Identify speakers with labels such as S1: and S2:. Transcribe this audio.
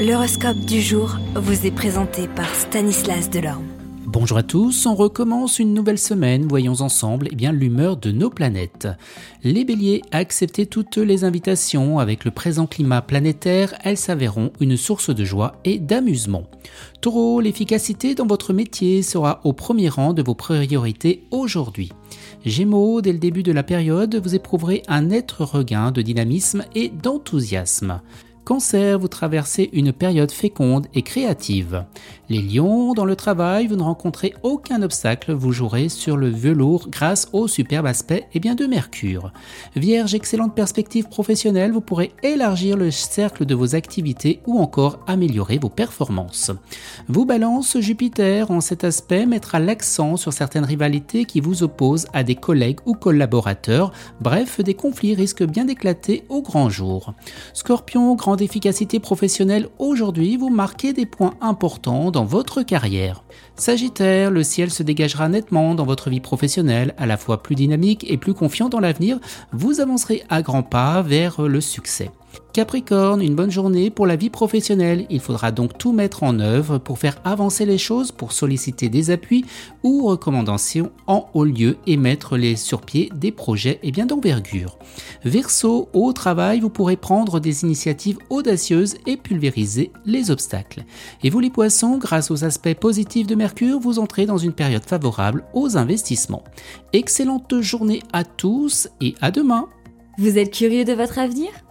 S1: L'horoscope du jour vous est présenté par Stanislas Delorme.
S2: Bonjour à tous, on recommence une nouvelle semaine, voyons ensemble eh bien l'humeur de nos planètes. Les béliers, acceptez toutes les invitations, avec le présent climat planétaire, elles s'avéreront une source de joie et d'amusement. Taureau, l'efficacité dans votre métier sera au premier rang de vos priorités aujourd'hui. Gémeaux, dès le début de la période, vous éprouverez un net regain de dynamisme et d'enthousiasme. Cancer, vous traversez une période féconde et créative. Les lions, dans le travail, vous ne rencontrez aucun obstacle, vous jouerez sur le velours grâce au superbe aspect et eh bien, de Mercure. Vierge, excellente perspective professionnelle, vous pourrez élargir le cercle de vos activités ou encore améliorer vos performances. Vous balance, Jupiter, en cet aspect, mettra l'accent sur certaines rivalités qui vous opposent à des collègues ou collaborateurs, bref, des conflits risquent bien d'éclater au grand jour. Scorpion, grande efficacité professionnelle aujourd'hui, vous marquez des points importants dans votre carrière. Sagittaire, le ciel se dégagera nettement dans votre vie professionnelle, à la fois plus dynamique et plus confiant dans l'avenir, vous avancerez à grands pas vers le succès. Capricorne, une bonne journée pour la vie professionnelle. Il faudra donc tout mettre en œuvre pour faire avancer les choses, pour solliciter des appuis ou recommandations en haut lieu et mettre les sur pied des projets et bien d'envergure. Verseau, au travail, vous pourrez prendre des initiatives audacieuses et pulvériser les obstacles. Et vous les poissons, grâce aux aspects positifs de Mercure, vous entrez dans une période favorable aux investissements. Excellente journée à tous et à demain.
S3: Vous êtes curieux de votre avenir?